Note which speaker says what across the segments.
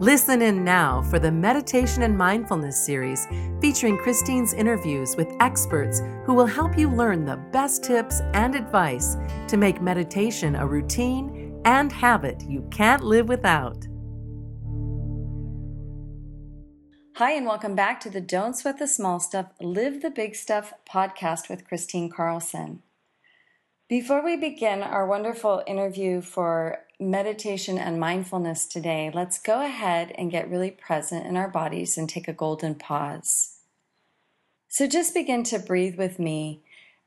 Speaker 1: Listen in now for the Meditation and Mindfulness series featuring Kristine's interviews with experts who will help you learn the best tips and advice to make meditation a routine and habit you can't live without.
Speaker 2: Hi, and welcome back to the Don't Sweat the Small Stuff, Live the Big Stuff podcast with Kristine Carlson. Before we begin our wonderful interview for meditation and mindfulness today, let's go ahead and get really present in our bodies and take a golden pause. So just begin to breathe with me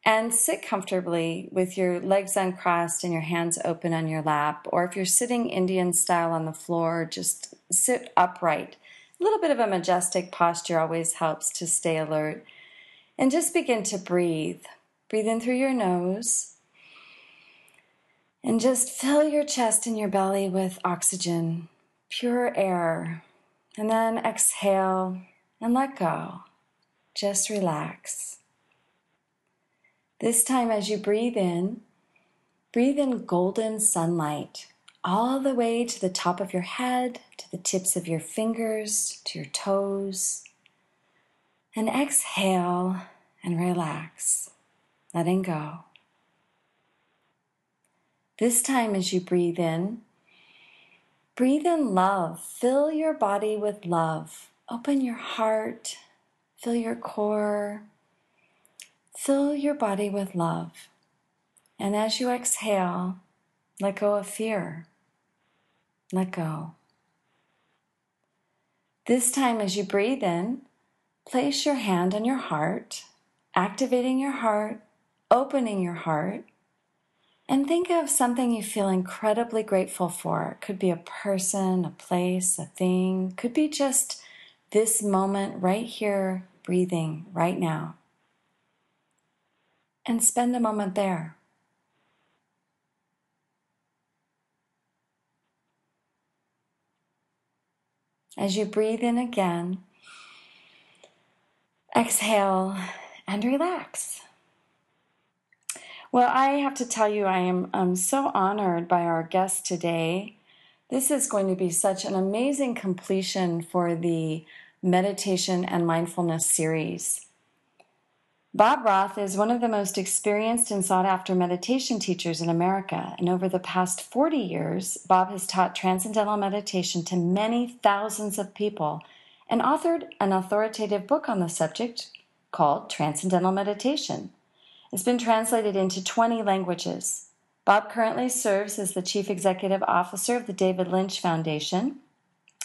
Speaker 2: and sit comfortably with your legs uncrossed and your hands open on your lap. Or if you're sitting Indian style on the floor, just sit upright. A little bit of a majestic posture always helps to stay alert. And just begin to breathe. Breathe in through your nose and just fill your chest and your belly with oxygen, pure air. And then exhale and let go. Just relax. This time, as you breathe in, breathe in golden sunlight all the way to the top of your head, to the tips of your fingers, to your toes. And exhale and relax, letting go. This time, as you breathe in, breathe in love. Fill your body with love. Open your heart, fill your core, fill your body with love. And as you exhale, let go of fear. Let go. This time, as you breathe in, place your hand on your heart, activating your heart, opening your heart and think of something you feel incredibly grateful for. It could be a person, a place, a thing, could be just this moment right here, breathing right now. And spend a moment there. As you breathe in again, exhale and relax. Well, I have to tell you, I am so honored by our guest today. This is going to be such an amazing completion for the meditation and mindfulness series. Bob Roth is one of the most experienced and sought after meditation teachers in America. And over the past 40 years, Bob has taught transcendental meditation to many thousands of people and authored an authoritative book on the subject called Transcendental Meditation. It's been translated into 20 languages. Bob currently serves as the Chief Executive Officer of the David Lynch Foundation,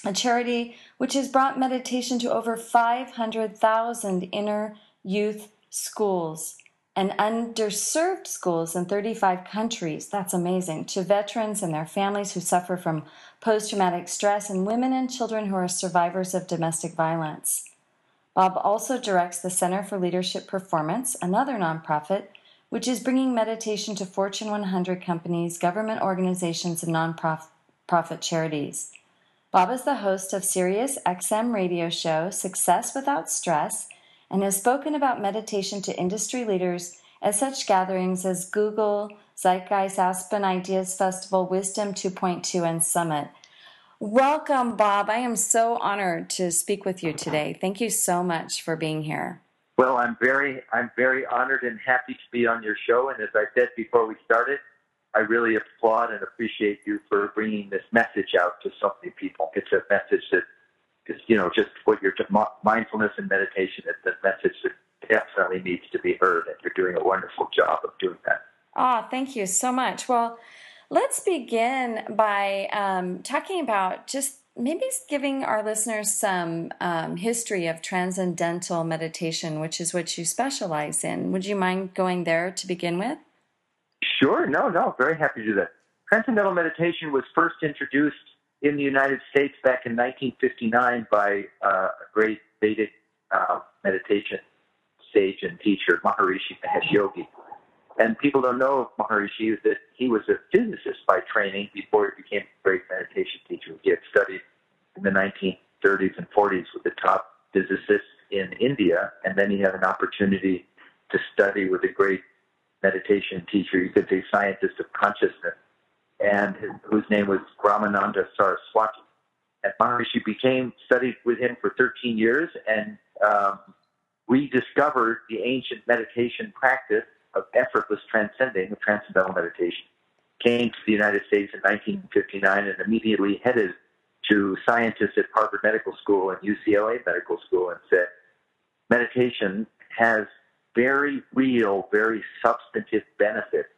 Speaker 2: a charity which has brought meditation to over 500,000 inner youth schools and underserved schools in 35 countries. That's amazing. To veterans and their families who suffer from post traumatic stress, and women and children who are survivors of domestic violence. Bob also directs the Center for Leadership Performance, another nonprofit, which is bringing meditation to Fortune 100 companies, government organizations, and nonprofit charities. Bob is the host of Sirius XM radio show Success Without Stress and has spoken about meditation to industry leaders at such gatherings as Google, Zeitgeist Aspen Ideas Festival, Wisdom 2.2, and Summit. Welcome, Bob. I am so honored to speak with you today. Thank you so much for being here.
Speaker 3: Well, I'm very, I'm very honored and happy to be on your show. And as I said before we started, I really applaud and appreciate you for bringing this message out to so many people. It's a message that is, you know, just what your mindfulness and meditation. It's a message that definitely needs to be heard, and you're doing a wonderful job of doing that.
Speaker 2: Oh, thank you so much. Well, Let's begin by um, talking about just maybe giving our listeners some um, history of transcendental meditation, which is what you specialize in. Would you mind going there to begin with?
Speaker 3: Sure. No, no. Very happy to do that. Transcendental meditation was first introduced in the United States back in 1959 by uh, a great Vedic uh, meditation sage and teacher, Maharishi Mahesh Yogi. And people don't know of Maharishi that he was a physicist by training before he became a great meditation teacher. He had studied in the 1930s and 40s with the top physicists in India, and then he had an opportunity to study with a great meditation teacher, you could say scientist of consciousness, and his, whose name was Brahmananda Saraswati. And Maharishi became studied with him for 13 years and um, rediscovered the ancient meditation practice of effortless transcending, of transcendental meditation. Came to the United States in 1959 and immediately headed to scientists at Harvard Medical School and UCLA Medical School and said, meditation has very real, very substantive benefits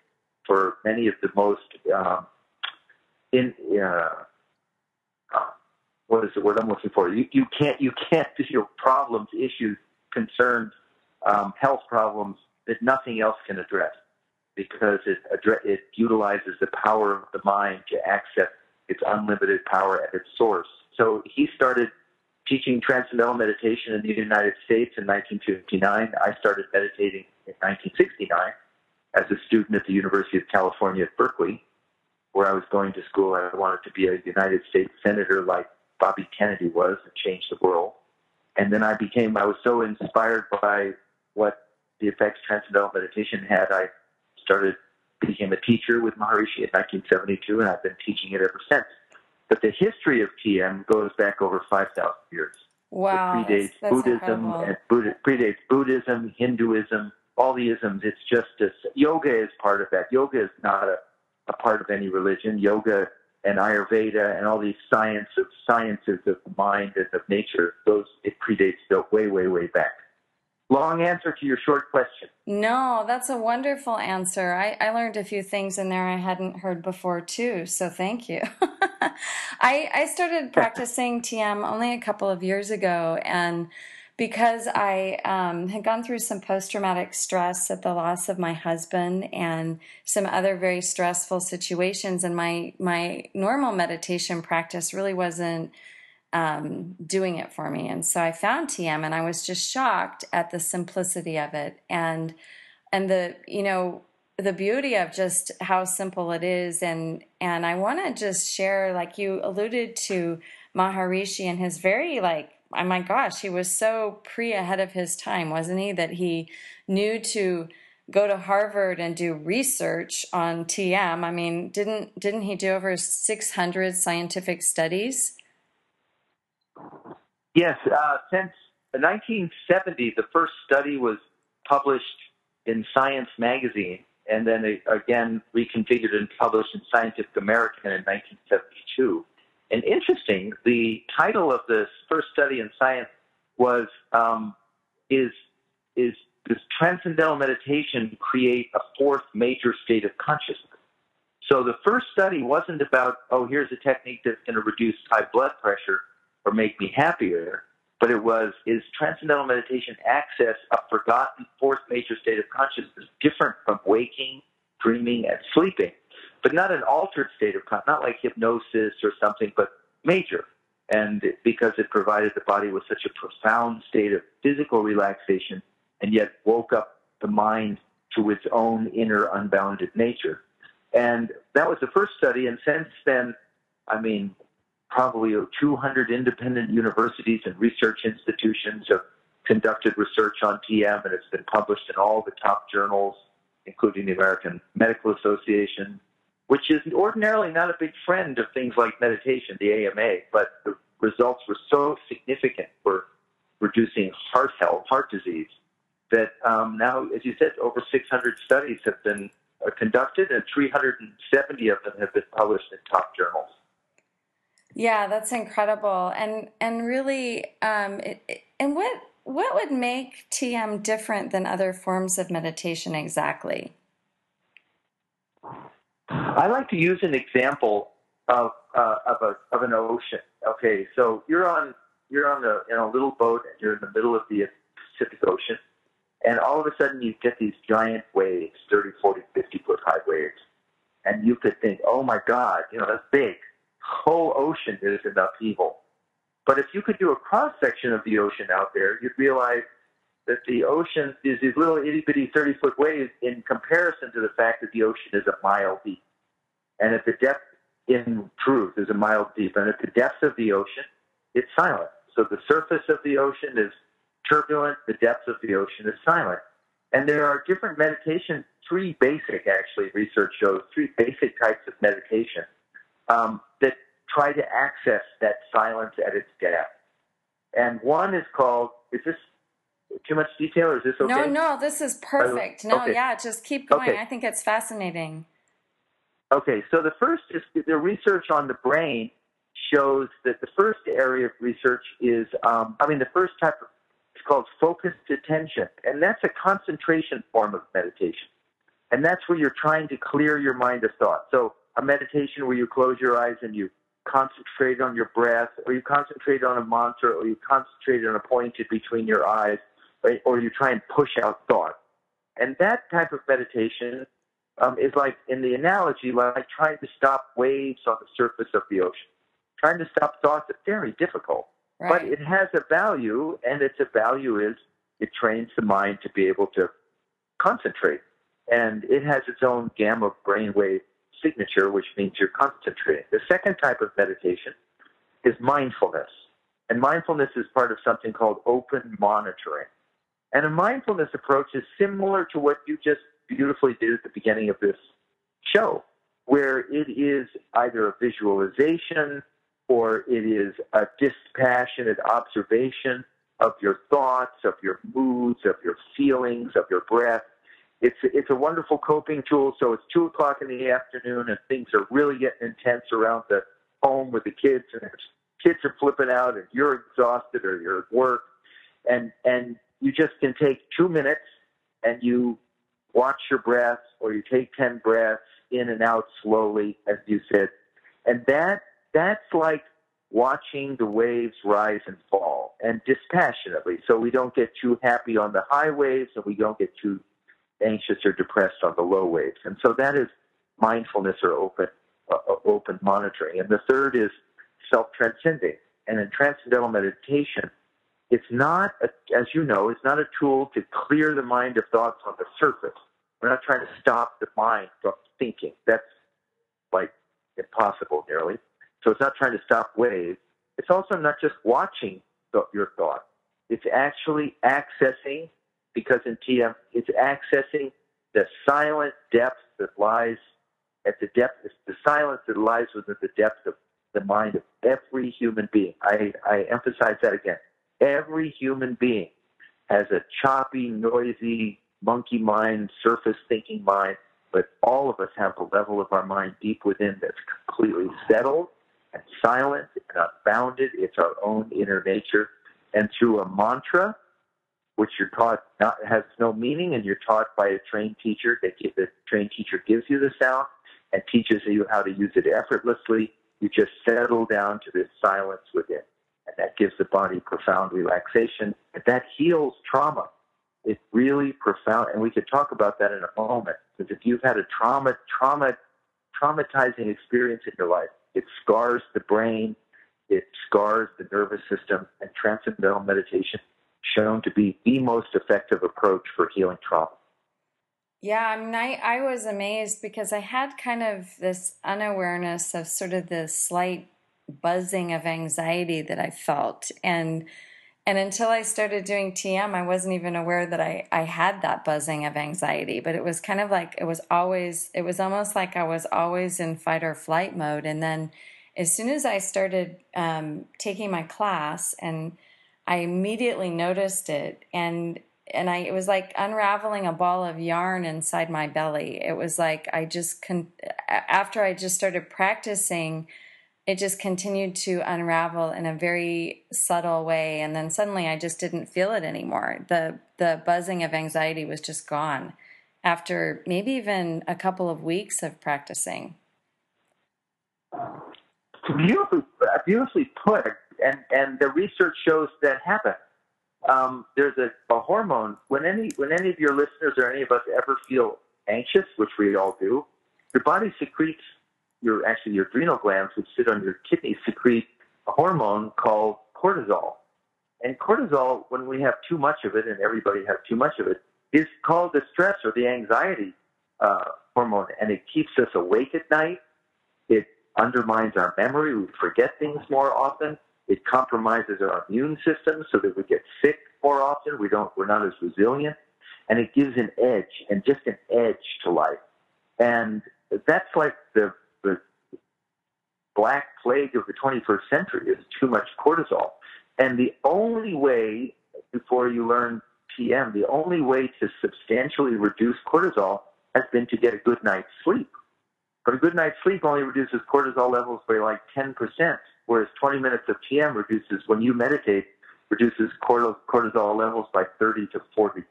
Speaker 3: for many of the most um, in uh, uh, what is the word I'm looking for? You, you can't you can't your problems, issues, concerns, um, health problems that nothing else can address because it it utilizes the power of the mind to access its unlimited power at its source. So he started teaching transcendental meditation in the United States in 1959. I started meditating in 1969 as a student at the University of California at Berkeley, where I was going to school. I wanted to be a United States senator like Bobby Kennedy was and change the world. And then I became, I was so inspired by what the effects transcendental meditation had, I started, became a teacher with Maharishi in 1972, and I've been teaching it ever since. But the history of TM goes back over 5,000 years.
Speaker 2: Wow.
Speaker 3: It predates
Speaker 2: that's, that's
Speaker 3: Buddhism
Speaker 2: incredible.
Speaker 3: and Buddha, predates Buddhism, Hinduism, all the isms. It's just a, yoga is part of that. Yoga is not a, a part of any religion. Yoga and Ayurveda and all these science of sciences of the mind and of nature, those it predates the way, way, way back. Long answer to your short question.
Speaker 2: No, that's a wonderful answer. I, I learned a few things in there I hadn't heard before too, so thank you. I I started practicing TM only a couple of years ago, and because I um, had gone through some post traumatic stress at the loss of my husband and some other very stressful situations, and my my normal meditation practice really wasn't um, doing it for me. And so I found TM and I was just shocked at the simplicity of it and and the you know the beauty of just how simple it is. And and I want to just share like you alluded to Maharishi and his very like oh my gosh he was so pre ahead of his time wasn't he? That he knew to go to Harvard and do research on TM I mean didn't didn't he do over 600 scientific studies
Speaker 3: Yes, uh, since 1970, the first study was published in Science magazine, and then again reconfigured and published in Scientific American in 1972. And interesting, the title of this first study in Science was um, is is does transcendental meditation create a fourth major state of consciousness? So the first study wasn't about oh here's a technique that's going to reduce high blood pressure or make me happier, but it was is transcendental meditation access a forgotten fourth major state of consciousness different from waking, dreaming, and sleeping, but not an altered state of consciousness, not like hypnosis or something, but major. And because it provided the body with such a profound state of physical relaxation and yet woke up the mind to its own inner unbounded nature. And that was the first study. And since then, I mean, probably 200 independent universities and research institutions have conducted research on TM, and it's been published in all the top journals, including the American Medical Association, which is ordinarily not a big friend of things like meditation, the AMA, but the results were so significant for reducing heart health, heart disease, that um, now, as you said, over 600 studies have been uh, conducted, and 370 of them have been published in top journals.
Speaker 2: Yeah, that's incredible, and and really, um, it, and what what would make TM different than other forms of meditation exactly?
Speaker 3: I like to use an example of uh, of a of an ocean. Okay, so you're on you're on a in a little boat and you're in the middle of the Pacific Ocean, and all of a sudden you get these giant waves, 30, 40, 50 foot high waves, and you could think, oh my God, you know that's big whole ocean is in upheaval. But if you could do a cross section of the ocean out there, you'd realize that the ocean is these little itty bitty 30 foot waves in comparison to the fact that the ocean is a mile deep. And at the depth, in truth, is a mile deep. And at the depths of the ocean, it's silent. So the surface of the ocean is turbulent, the depths of the ocean is silent. And there are different meditation, three basic, actually, research shows, three basic types of meditation um, that try to access that silence at its depth. And one is called, is this too much detail or is this okay?
Speaker 2: No, no, this is perfect. No,
Speaker 3: Okay.
Speaker 2: yeah, just keep going.
Speaker 3: Okay.
Speaker 2: I think it's fascinating.
Speaker 3: Okay, so the first is the research on the brain shows that the first area of research is, um, I mean, the first type of, it's called focused attention, and that's a concentration form of meditation. And that's where you're trying to clear your mind of thought. So a meditation where you close your eyes and you concentrate on your breath, or you concentrate on a mantra, or you concentrate on a point between your eyes, right? or you try and push out thought. And that type of meditation um, is like, in the analogy, like trying to stop waves on the surface of the ocean. Trying to stop thoughts is very difficult, but it has a value, and its a value is it trains the mind to be able to concentrate. And it has its own gamma brainwave signature, which means you're concentrating. The second type of meditation is mindfulness. And mindfulness is part of something called open monitoring. And a mindfulness approach is similar to what you just beautifully did at the beginning of this show, where it is either a visualization or it is a dispassionate observation of your thoughts, of your moods, of your feelings, of your breath. It's it's a wonderful coping tool. So it's two o'clock in the afternoon and things are really getting intense around the home with the kids, and the kids are flipping out, and you're exhausted or you're at work, and and you just can take two minutes and you watch your breath, or you take ten breaths in and out slowly, as you said, and that that's like watching the waves rise and fall and dispassionately so we don't get too happy on the high waves and we don't get too anxious or depressed on the low waves. And so that is mindfulness or open uh, uh, open monitoring. And the third is self transcending and in transcendental meditation it's not a, as you know it's not a tool to clear the mind of thoughts on the surface. We're not trying to stop the mind from thinking. That's like impossible nearly. So it's not trying to stop waves. It's also not just watching your thought. It's actually accessing, because in TM, it's accessing the silent depth that lies at the depth, the silence that lies within the depth of the mind of every human being. I, I emphasize that again. Every human being has a choppy, noisy, monkey mind, surface thinking mind, but all of us have a level of our mind deep within that's completely settled and silent and unbounded. It's our own inner nature. And through a mantra, which you're taught not has no meaning, and you're taught by a trained teacher. That the trained teacher gives you the sound and teaches you how to use it effortlessly. You just settle down to this silence within, and that gives the body profound relaxation. And that heals trauma. It's really profound, and we could talk about that in a moment. Because if you've had a trauma, trauma, traumatizing experience in your life, it scars the brain, it scars the nervous system, and transcendental meditation shown to be the most effective approach for healing trauma.
Speaker 2: Yeah, I mean, I, I was amazed because I had kind of this unawareness of sort of the slight buzzing of anxiety that I felt. And and until I started doing TM, I wasn't even aware that I, I had that buzzing of anxiety. But it was kind of like it was always, it was almost like I was always in fight or flight mode. And then as soon as I started um, taking my class, and I immediately noticed it. And and I it was like unraveling a ball of yarn inside my belly. It was like I just con- after I just started practicing, it just continued to unravel in a very subtle way, and then suddenly I just didn't feel it anymore. the The buzzing of anxiety was just gone after maybe even a couple of weeks of practicing.
Speaker 3: Beautifully, put, and and the research shows that happens. Um, there's a, a hormone when any when any of your listeners or any of us ever feel anxious, which we all do, your body secretes your actually your adrenal glands, which sit on your kidneys, secrete a hormone called cortisol. And cortisol, when we have too much of it, and everybody has too much of it, is called the stress or the anxiety uh, hormone, and it keeps us awake at night. It undermines our memory. We forget things more often. It compromises our immune system so that we get sick more often. We don't. We're not as resilient, and it gives an edge and just an edge to life. And that's like the the black plague of the 21st century is too much cortisol. And the only way, before you learn TM, the only way to substantially reduce cortisol has been to get a good night's sleep. But a good night's sleep only reduces cortisol levels by like 10%, whereas 20 minutes of TM reduces, when you meditate, reduces cortisol levels by 30 to 40%.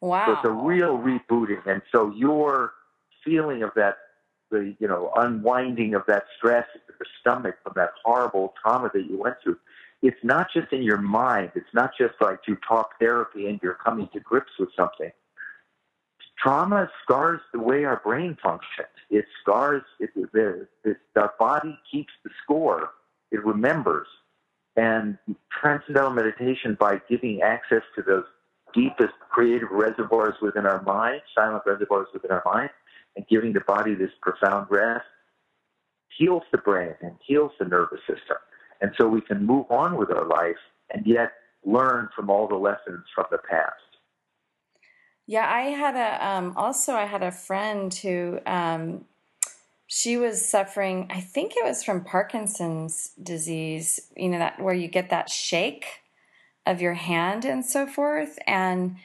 Speaker 2: Wow.
Speaker 3: So it's a real rebooting. And so your feeling of that, the, you know, unwinding of that stress in your stomach from that horrible trauma that you went through, it's not just in your mind. It's not just like you talk therapy and you're coming to grips with something. Trauma scars the way our brain functions. It scars, it, the, our body keeps the score. It remembers. And transcendental meditation, by giving access to those deepest creative reservoirs within our mind, silent reservoirs within our mind, and giving the body this profound rest, heals the brain and heals the nervous system. And so we can move on with our life and yet learn from all the lessons from the past.
Speaker 2: Yeah, I had a um, also I had a friend who um, she was suffering. I think it was from Parkinson's disease. You know that where you get that shake of your hand and so forth, and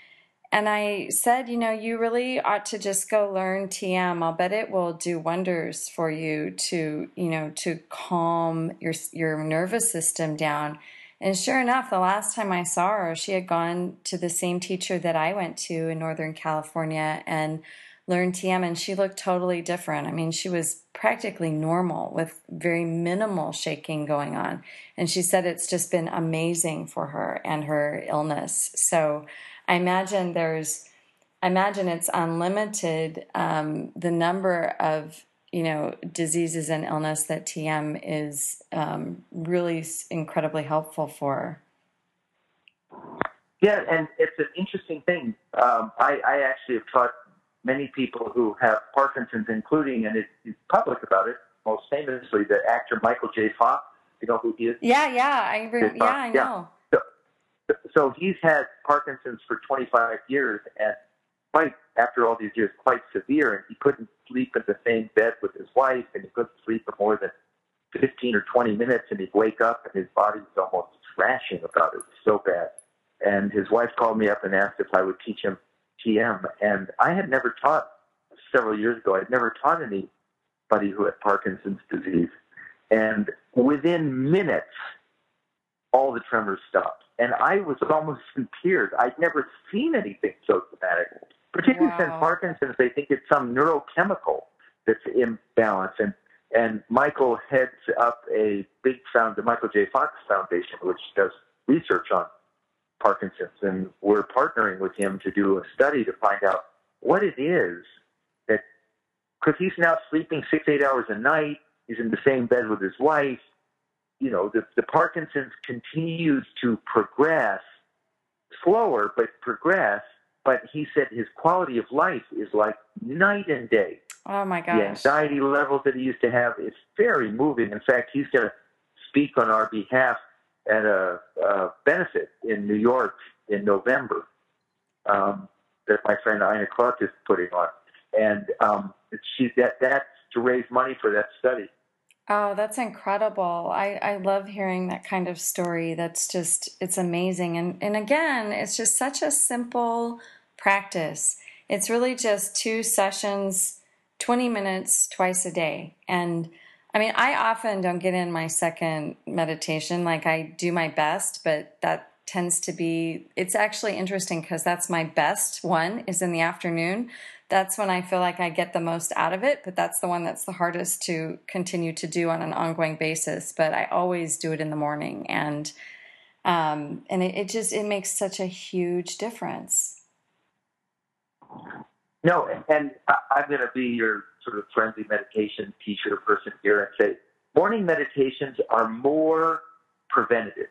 Speaker 2: and I said, you know, you really ought to just go learn TM. I'll bet it will do wonders for you to, you know, to calm your your nervous system down. And sure enough, the last time I saw her, she had gone to the same teacher that I went to in Northern California and learned TM, and she looked totally different. I mean, she was practically normal with very minimal shaking going on. And she said it's just been amazing for her and her illness. So I imagine there's, I imagine it's unlimited um, the number of you know diseases and illness that TM is um, really incredibly helpful for.
Speaker 3: Yeah, and it's an interesting thing. Um, I, I actually have taught many people who have Parkinson's, including, and it, it's public about it, most famously the actor Michael J. Fox. You know who he is?
Speaker 2: Yeah, yeah, I re- yeah, I know.
Speaker 3: Yeah. So, so he's had Parkinson's for 25 years, and quite after all these years, quite severe, and he couldn't sleep in the same bed with his wife, and he couldn't sleep for more than 15 or 20 minutes, and he'd wake up and his body was almost thrashing about it. It was so bad. And his wife called me up and asked if I would teach him TM, and I had never taught several years ago. I'd never taught anybody who had Parkinson's disease, and within minutes, all the tremors stopped, and I was almost in tears. I'd never seen anything so dramatic particularly wow. since Parkinson's, they think it's some neurochemical that's imbalanced. And and Michael heads up a big found the Michael J. Fox Foundation, which does research on Parkinson's, and we're partnering with him to do a study to find out what it is that because he's now sleeping six eight hours a night, he's in the same bed with his wife. You know, the, the Parkinson's continues to progress slower, but progress but he said his quality of life is like night and day.
Speaker 2: Oh my gosh.
Speaker 3: The anxiety levels that he used to have, it's very moving. In fact, he's going to speak on our behalf at a, a benefit in New York in November um, that my friend Ina Clark is putting on. And um, she, that, that's to raise money for that study.
Speaker 2: Oh, that's incredible. I, I love hearing that kind of story. That's just, it's amazing. And, and again, it's just such a simple practice. It's really just two sessions, 20 minutes twice a day. And I mean, I often don't get in my second meditation. Like I do my best, but that tends to be, it's actually interesting because that's my best one is in the afternoon. That's when I feel like I get the most out of it, but that's the one that's the hardest to continue to do on an ongoing basis. But I always do it in the morning. And, um, and it, it just, it makes such a huge difference.
Speaker 3: No, and I'm going to be your sort of friendly meditation teacher person here and say morning meditations are more preventative.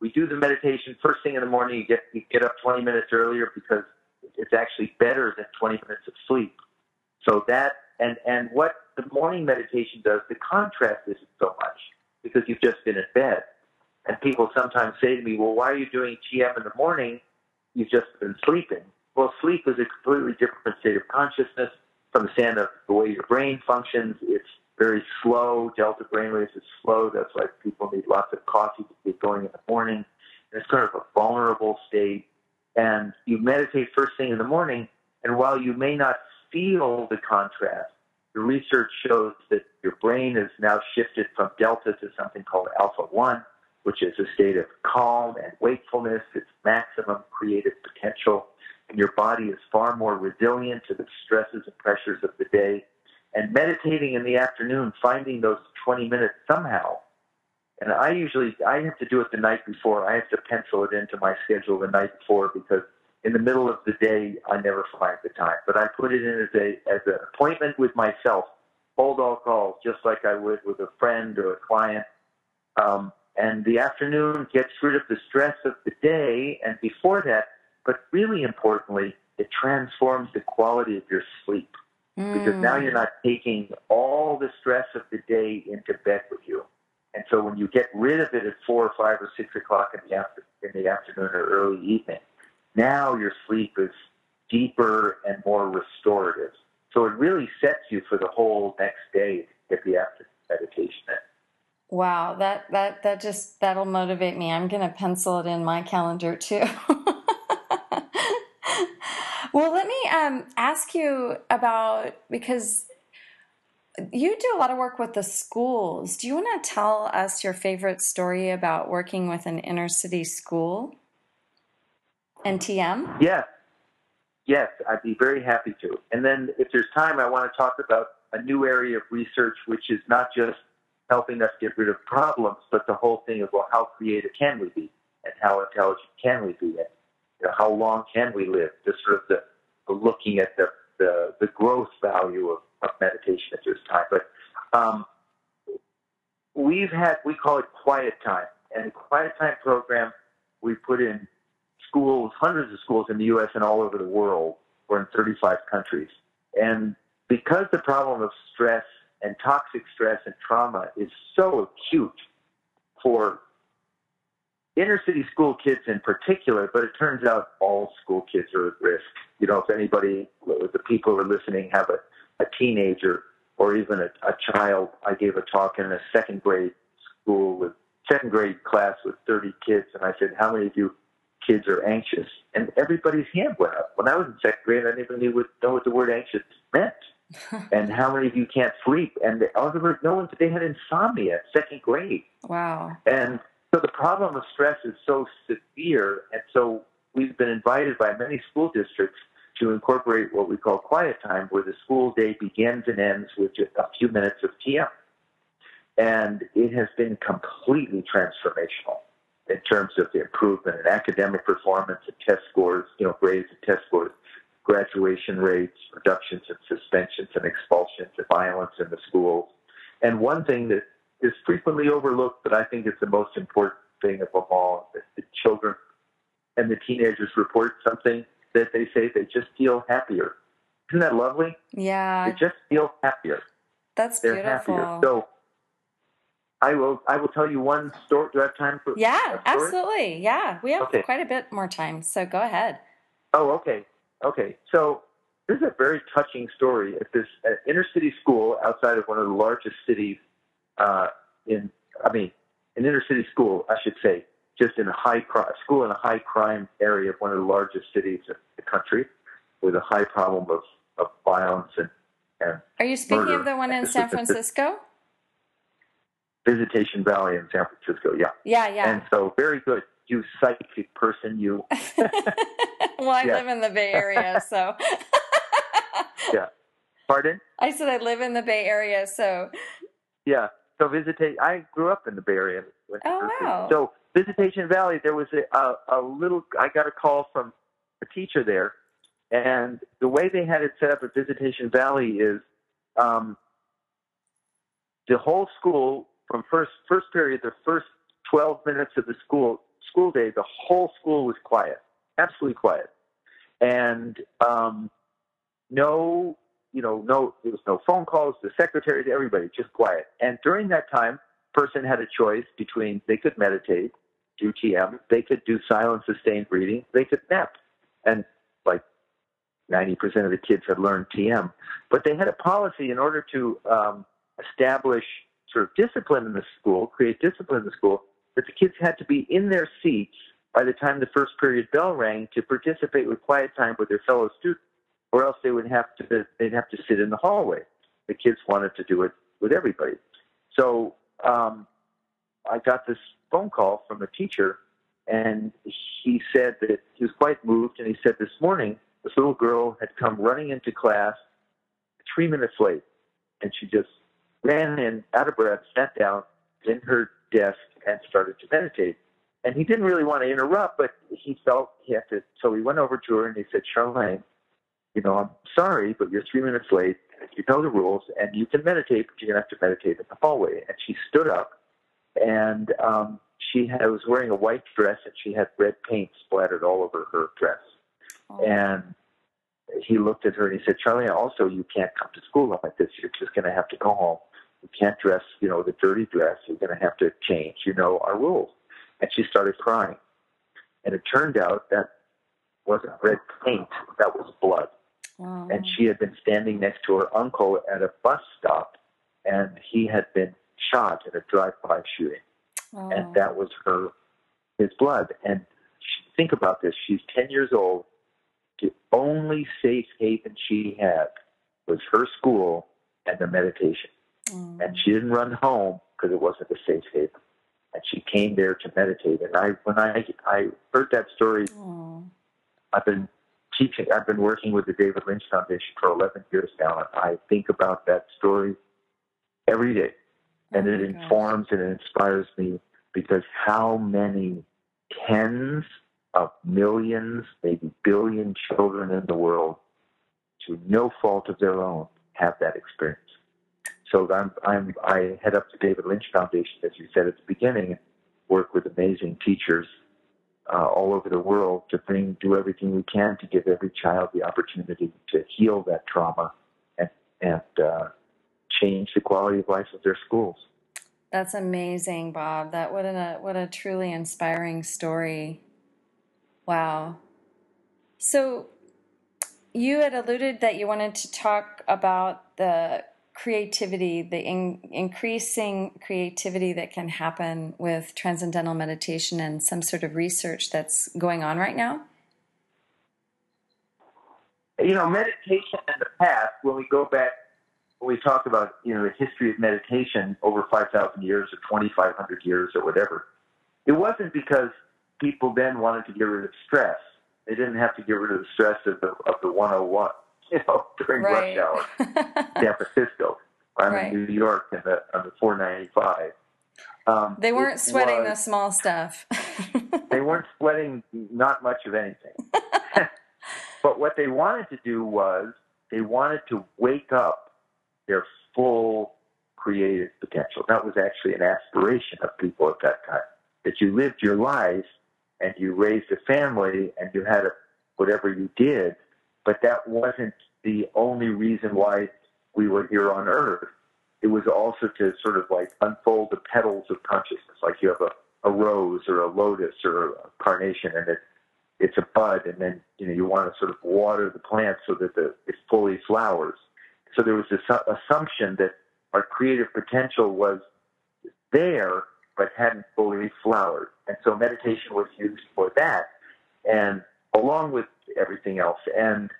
Speaker 3: we do the meditation first thing in the morning. You get you get up 20 minutes earlier because it's actually better than 20 minutes of sleep. So that and and what the morning meditation does, the contrast isn't so much because you've just been in bed. And people sometimes say to me, "Well, why are you doing TM in the morning? You've just been sleeping." Well, sleep is a completely different state of consciousness from the stand of the way your brain functions. It's very slow. Delta brainwaves is slow. That's why people need lots of coffee to get going in the morning. And it's kind of a vulnerable state. And you meditate first thing in the morning, and while you may not feel the contrast, the research shows that your brain is now shifted from delta to something called alpha 1, which is a state of calm and wakefulness, its maximum creative potential. And your body is far more resilient to the stresses and pressures of the day and meditating in the afternoon, finding those 20 minutes somehow. And I usually, I have to do it the night before. I have to pencil it into my schedule the night before because in the middle of the day, I never find the time. But I put it in as a, as an appointment with myself. Hold all calls, just like I would with a friend or a client. Um, and the afternoon gets rid of the stress of the day. And before that, but really importantly, it transforms the quality of your sleep because now you're not taking all the stress of the day into bed with you. And so when you get rid of it at four or five or six o'clock in the, after, in the afternoon or early evening, now your sleep is deeper and more restorative. So it really sets you for the whole next day to get the after meditation in.
Speaker 2: Wow, that that that just that'll motivate me. I'm going to pencil it in my calendar too. Well, let me um, ask you about because you do a lot of work with the schools. Do you want to tell us your favorite story about working with an inner city school? NTM?
Speaker 3: Yes. Yes, I'd be very happy to. And then if there's time, I want to talk about a new area of research, which is not just helping us get rid of problems, but the whole thing of, well, how creative can we be? And how intelligent can we be? And you know, how long can we live? Just sort of the, the looking at the, the, the growth value of, of meditation at this time. But um, we've had, we call it quiet time. And quiet time program we put in schools, hundreds of schools in the U.S. and all over the world. We're in 35 countries. And because the problem of stress and toxic stress and trauma is so acute for inner city school kids in particular, but it turns out all school kids are at risk. You know, if anybody, the people who are listening have a, a teenager or even a, a child, I gave a talk in a second grade school with second grade class with 30 kids, and I said, how many of you kids are anxious? And everybody's hand went up. When I was in second grade, I didn't even know what the word anxious meant. and how many of you can't sleep? And the other, no one, they had insomnia at second grade.
Speaker 2: Wow.
Speaker 3: And so the problem of stress is so severe, and so we've been invited by many school districts to incorporate what we call quiet time, where the school day begins and ends with just a few minutes of TM. And it has been completely transformational in terms of the improvement in academic performance and test scores, you know, grades and test scores, graduation rates, reductions in suspensions and expulsions and violence in the schools. And one thing that is frequently overlooked, but I think it's the most important thing of them all. The children and the teenagers report something that they say they just feel happier. Isn't that lovely?
Speaker 2: Yeah.
Speaker 3: They just feel happier.
Speaker 2: That's
Speaker 3: They're
Speaker 2: beautiful.
Speaker 3: happier. So I will I will tell you one story. Do I have time for
Speaker 2: yeah, absolutely. Yeah, we have
Speaker 3: Okay.
Speaker 2: quite a bit more time, so go ahead.
Speaker 3: Oh, okay. Okay. So this is a very touching story at this uh, inner city school outside of one of the largest cities uh, in, I mean, an inner city school, I should say, just in a high crime, school in a high crime area of one of the largest cities in the country with a high problem of, of violence and, and
Speaker 2: Are you speaking
Speaker 3: Murder.
Speaker 2: of the one in San Francisco?
Speaker 3: Visitation Valley in San Francisco. Yeah.
Speaker 2: Yeah, yeah.
Speaker 3: And so very good. You psychic person, you.
Speaker 2: well, I
Speaker 3: Yeah.
Speaker 2: live in the Bay Area, so
Speaker 3: Yeah. Pardon?
Speaker 2: I said I live in the Bay Area, so
Speaker 3: Yeah. So visitation. I grew up in the Bay Area.
Speaker 2: Oh, wow.
Speaker 3: So Visitation Valley, there was a, a a little. I got a call from a teacher there, and the way they had it set up at Visitation Valley is, um, the whole school from first first period, the first twelve minutes of the school school day, the whole school was quiet, absolutely quiet, and um, no, you know, no, there was no phone calls. The secretary, everybody, just quiet. And during that time, person had a choice between they could meditate, do TM, they could do silent sustained breathing, they could nap, and like 90% of the kids had learned TM. But they had a policy in order to um, establish sort of discipline in the school, create discipline in the school, that the kids had to be in their seats by the time the first period bell rang to participate with quiet time with their fellow students, or else they would have to they'd have to sit in the hallway. The kids wanted to do it with everybody. So um, I got this phone call from a teacher, and he said that he was quite moved, and he said this morning this little girl had come running into class three minutes late, and she just ran in, out of breath, sat down in her desk, and started to meditate. And he didn't really want to interrupt, but he felt he had to. So he went over to her and he said, Charlene, you know, I'm sorry, but you're three minutes late. You know the rules, and you can meditate, but you're going to have to meditate in the hallway. And she stood up, and um, she had, was wearing a white dress, and she had red paint splattered all over her dress. Oh. And he looked at her and he said, Charlie, also you can't come to school like this. You're just going to have to go home. You can't dress, you know, the dirty dress. You're going to have to change, you know, our rules. And she started crying. And it turned out that wasn't red paint, that was blood. Oh. And she had been standing next to her uncle at a bus stop, and he had been shot in a drive-by shooting. Oh. And that was her, his blood. And she, think about this. She's 10 years old the only safe haven she had was her school and the meditation. Mm. And she didn't run home because it wasn't a safe haven. And she came there to meditate. And I, when I, I heard that story, mm. I've been teaching, I've been working with the David Lynch Foundation for 11 years now. And I think about that story every day. And oh it informs and it inspires me because how many tens of millions, maybe billion children in the world, to no fault of their own, have that experience. So I'm, I'm, I head up the David Lynch Foundation, as you said at the beginning, work with amazing teachers uh, all over the world to bring, do everything we can to give every child the opportunity to heal that trauma and, and uh, change the quality of life of their schools.
Speaker 2: That's amazing, Bob. That what a what a truly inspiring story. Wow. So you had alluded that you wanted to talk about the creativity, the in, increasing creativity that can happen with transcendental meditation and some sort of research that's going on right now?
Speaker 3: You know, meditation in the past, when we go back, when we talk about, you know, the history of meditation over 5,000 years or 2,500 years or whatever, it wasn't because people then wanted to get rid of stress. They didn't have to get rid of the stress of the of the 101, you know, during right. rush hour, San Francisco. I'm right. in New York in the on the 495.
Speaker 2: Um, they weren't sweating was, the small stuff.
Speaker 3: they weren't sweating not much of anything. but what they wanted to do was they wanted to wake up their full creative potential. That was actually an aspiration of people at that time. That you lived your life and you raised a family and you had a, whatever you did, but that wasn't the only reason why we were here on earth. It was also to sort of like unfold the petals of consciousness, like you have a, a rose or a lotus or a carnation, and it, it's a bud, and then you know you want to sort of water the plant so that the, it fully flowers. So there was this assumption that our creative potential was there, but hadn't fully flowered. And so meditation was used for that, and along with everything else. And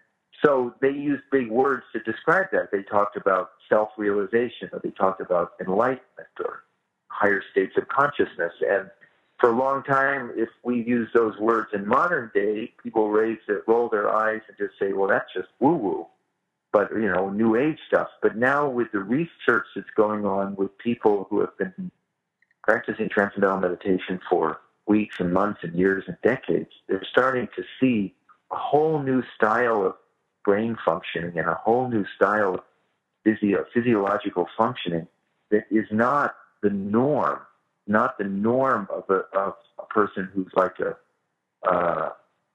Speaker 3: so they used big words to describe that. They talked about self realization, or they talked about enlightenment, or higher states of consciousness. And for a long time, if we use those words in modern day, people raise their, roll their eyes and just say, well, that's just woo woo. But, you know, new age stuff. But now with the research that's going on with people who have been practicing transcendental meditation for weeks and months and years and decades, they're starting to see a whole new style of brain functioning and a whole new style of physio- physiological functioning that is not the norm, not the norm of a, of a person who's like a, uh,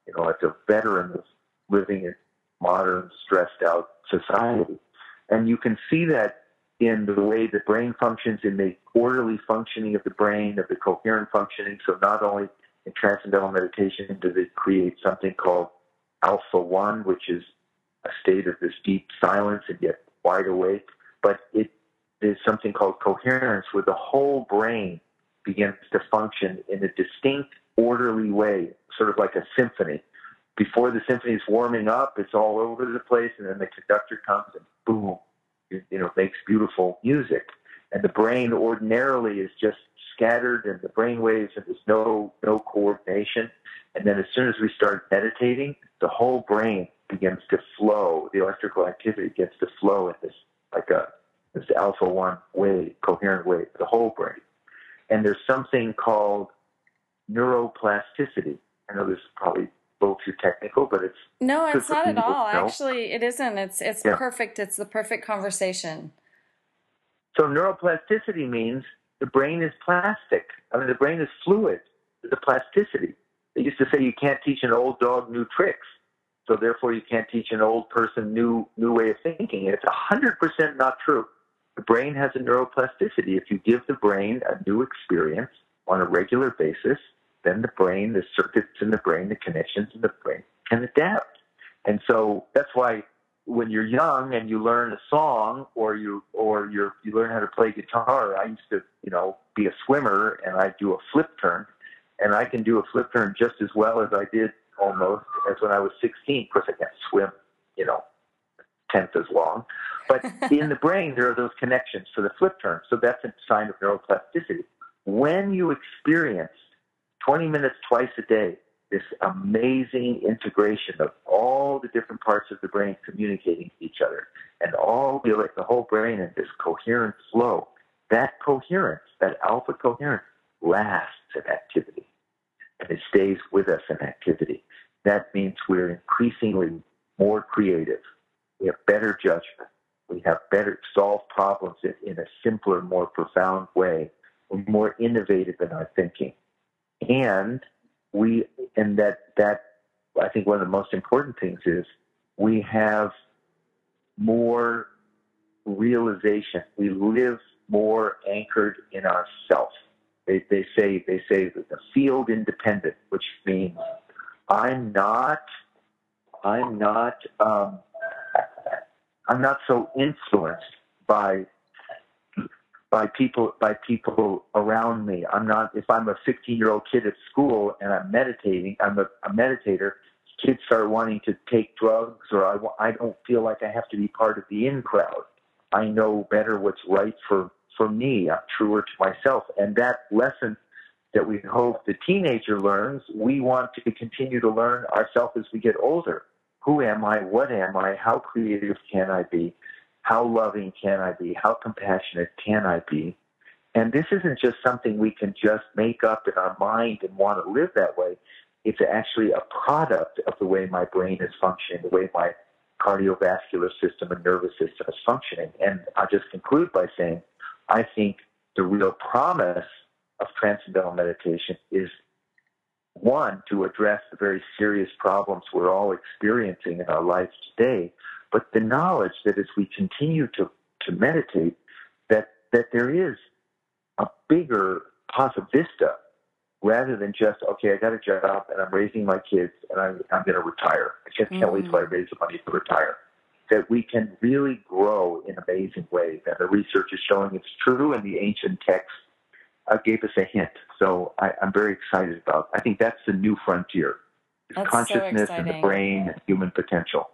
Speaker 3: you know, like a veteran of living in modern, stressed out society. And you can see that in the way the brain functions, in the orderly functioning of the brain, of the coherent functioning. So not only in transcendental meditation does it create something called alpha one, which is a state of this deep silence and yet wide awake, but it is something called coherence where the whole brain begins to function in a distinct, orderly way, sort of like a symphony. Before the symphony is warming up, it's all over the place, and then the conductor comes and boom, you know, makes beautiful music. And the brain ordinarily is just scattered, and the brain waves, and there's no no coordination. And then as soon as we start meditating, the whole brain begins to flow. The electrical activity gets to flow in this like a this alpha one wave, coherent wave, the whole brain. And there's something called neuroplasticity. I know this is probably both too technical, but it's
Speaker 2: no, it's not at all. Actually, it isn't. It's it's yeah. perfect. It's the perfect conversation.
Speaker 3: So neuroplasticity means the brain is plastic. I mean, the brain is fluid. A plasticity. They used to say you can't teach an old dog new tricks, so therefore you can't teach an old person new new way of thinking. And it's hundred percent not true. The brain has a neuroplasticity. If you give the brain a new experience on a regular basis, then the brain, the circuits in the brain, the connections in the brain can adapt. And so that's why when you're young and you learn a song or you or you you learn how to play guitar, I used to, you know, be a swimmer and I do a flip turn and I can do a flip turn just as well as I did almost as when I was 16. Of course, I can't swim, you know, tenth as long. But in the brain, there are those connections for the flip turn. So that's a sign of neuroplasticity. When you experience 20 minutes twice a day, this amazing integration of all the different parts of the brain communicating to each other and all the, like the whole brain in this coherent flow, that coherence, that alpha coherence lasts in activity and it stays with us in activity. That means we're increasingly more creative. We have better judgment. We have better solve problems in, in a simpler, more profound way. We're more innovative in our thinking and we and that that I think one of the most important things is we have more realization. We live more anchored in ourself. They, they say they say that the field independent, which means I'm not I'm not um, I'm not so influenced by by people by people around me. I'm not if I'm a 15 year old kid at school and I'm meditating. I'm a, a meditator. Kids start wanting to take drugs, or I I don't feel like I have to be part of the in crowd. I know better what's right for for me. I'm truer to myself, and that lesson that we hope the teenager learns, we want to continue to learn ourselves as we get older. Who am I? What am I? How creative can I be? How loving can I be? How compassionate can I be? And this isn't just something we can just make up in our mind and want to live that way. It's actually a product of the way my brain is functioning, the way my cardiovascular system and nervous system is functioning. And I'll just conclude by saying I think the real promise of transcendental meditation is one, to address the very serious problems we're all experiencing in our lives today, but the knowledge that as we continue to, to meditate, that, that there is a bigger vista rather than just, okay, I got a job and I'm raising my kids and I'm, I'm going to retire. I just can't mm-hmm. wait till I raise the money to retire. That we can really grow in amazing ways. And the research is showing it's true, and the ancient texts uh, gave us a hint. So I, am very excited about. I think that's the new frontier: is consciousness so and the brain and human potential.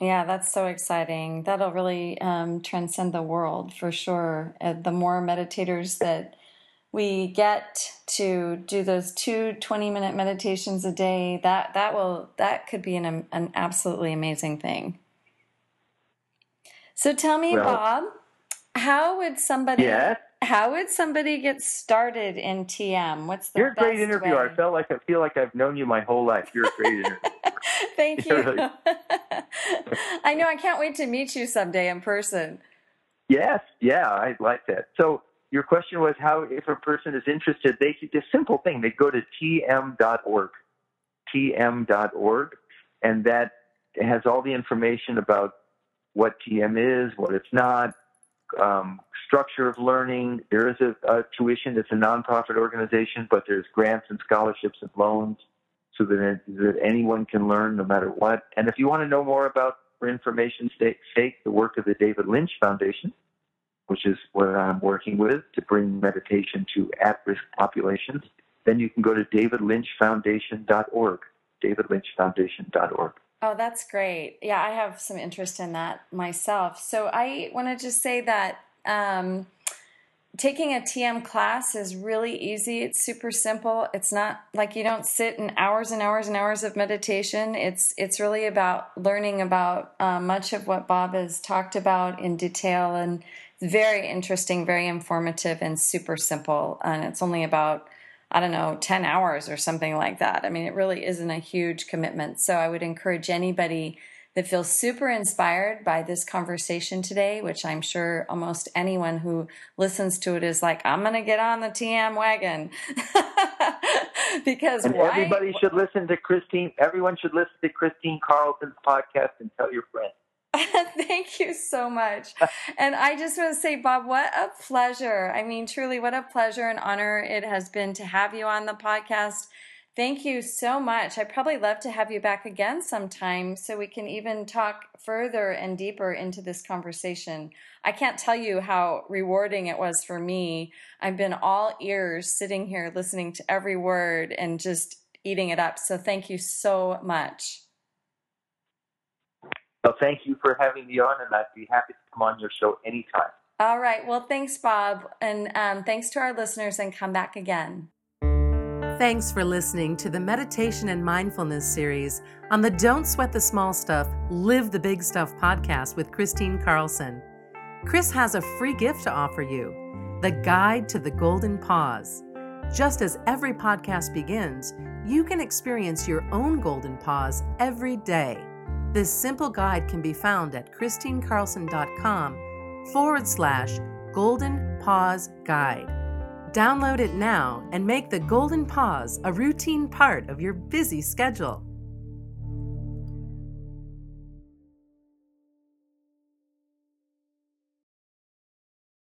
Speaker 2: Yeah, that's so exciting. That'll really um, transcend the world for sure. Uh, the more meditators that we get to do those two 20 minute meditations a day, that, that will, that could be an, an absolutely amazing thing. So tell me, well, Bob, how would somebody, yes? how would somebody get started in TM? What's the
Speaker 3: You're a great interviewer. Way? I felt like I feel like I've known you my whole life. You're a great interviewer.
Speaker 2: Thank you. I know. I can't wait to meet you someday in person.
Speaker 3: Yes, yeah, I like that. So your question was how, if a person is interested, they a simple thing. They go to tm.org, tm.org, and that has all the information about what TM is, what it's not, um, structure of learning. There is a, a tuition. It's a nonprofit organization, but there's grants and scholarships and loans so that, that anyone can learn no matter what. And if you want to know more about, for information's sake, the work of the David Lynch Foundation, which is what I'm working with to bring meditation to at-risk populations, then you can go to davidlynchfoundation.org, davidlynchfoundation.org.
Speaker 2: Oh, that's great. Yeah, I have some interest in that myself. So I want to just say that um, taking a TM class is really easy. It's super simple. It's not like you don't sit in hours and hours and hours of meditation. It's it's really about learning about uh, much of what Bob has talked about in detail, and very interesting, very informative, and super simple. And it's only about I don't know, 10 hours or something like that. I mean, it really isn't a huge commitment. So I would encourage anybody that feels super inspired by this conversation today, which I'm sure almost anyone who listens to it is like, I'm going to get on the TM wagon. because
Speaker 3: why? everybody should listen to Kristine. Everyone should listen to Kristine Carlson's podcast and tell your friends.
Speaker 2: Thank you so much. and I just want to say, Bob, what a pleasure. I mean, truly, what a pleasure and honor it has been to have you on the podcast. Thank you so much. I'd probably love to have you back again sometime so we can even talk further and deeper into this conversation. I can't tell you how rewarding it was for me. I've been all ears sitting here listening to every word and just eating it up. So thank you so much.
Speaker 3: Well, thank you for having me on, and I'd be happy to come on your show anytime.
Speaker 2: All right. Well, thanks, Bob. And um, thanks to our listeners, and come back again.
Speaker 1: Thanks for listening to the Meditation and Mindfulness series on the Don't Sweat the Small Stuff, Live the Big Stuff podcast with Kristine Carlson. Chris has a free gift to offer you the Guide to the Golden Pause. Just as every podcast begins, you can experience your own golden pause every day. This simple guide can be found at kristinecarlson.com forward slash golden pause guide. Download it now and make the golden pause a routine part of your busy schedule.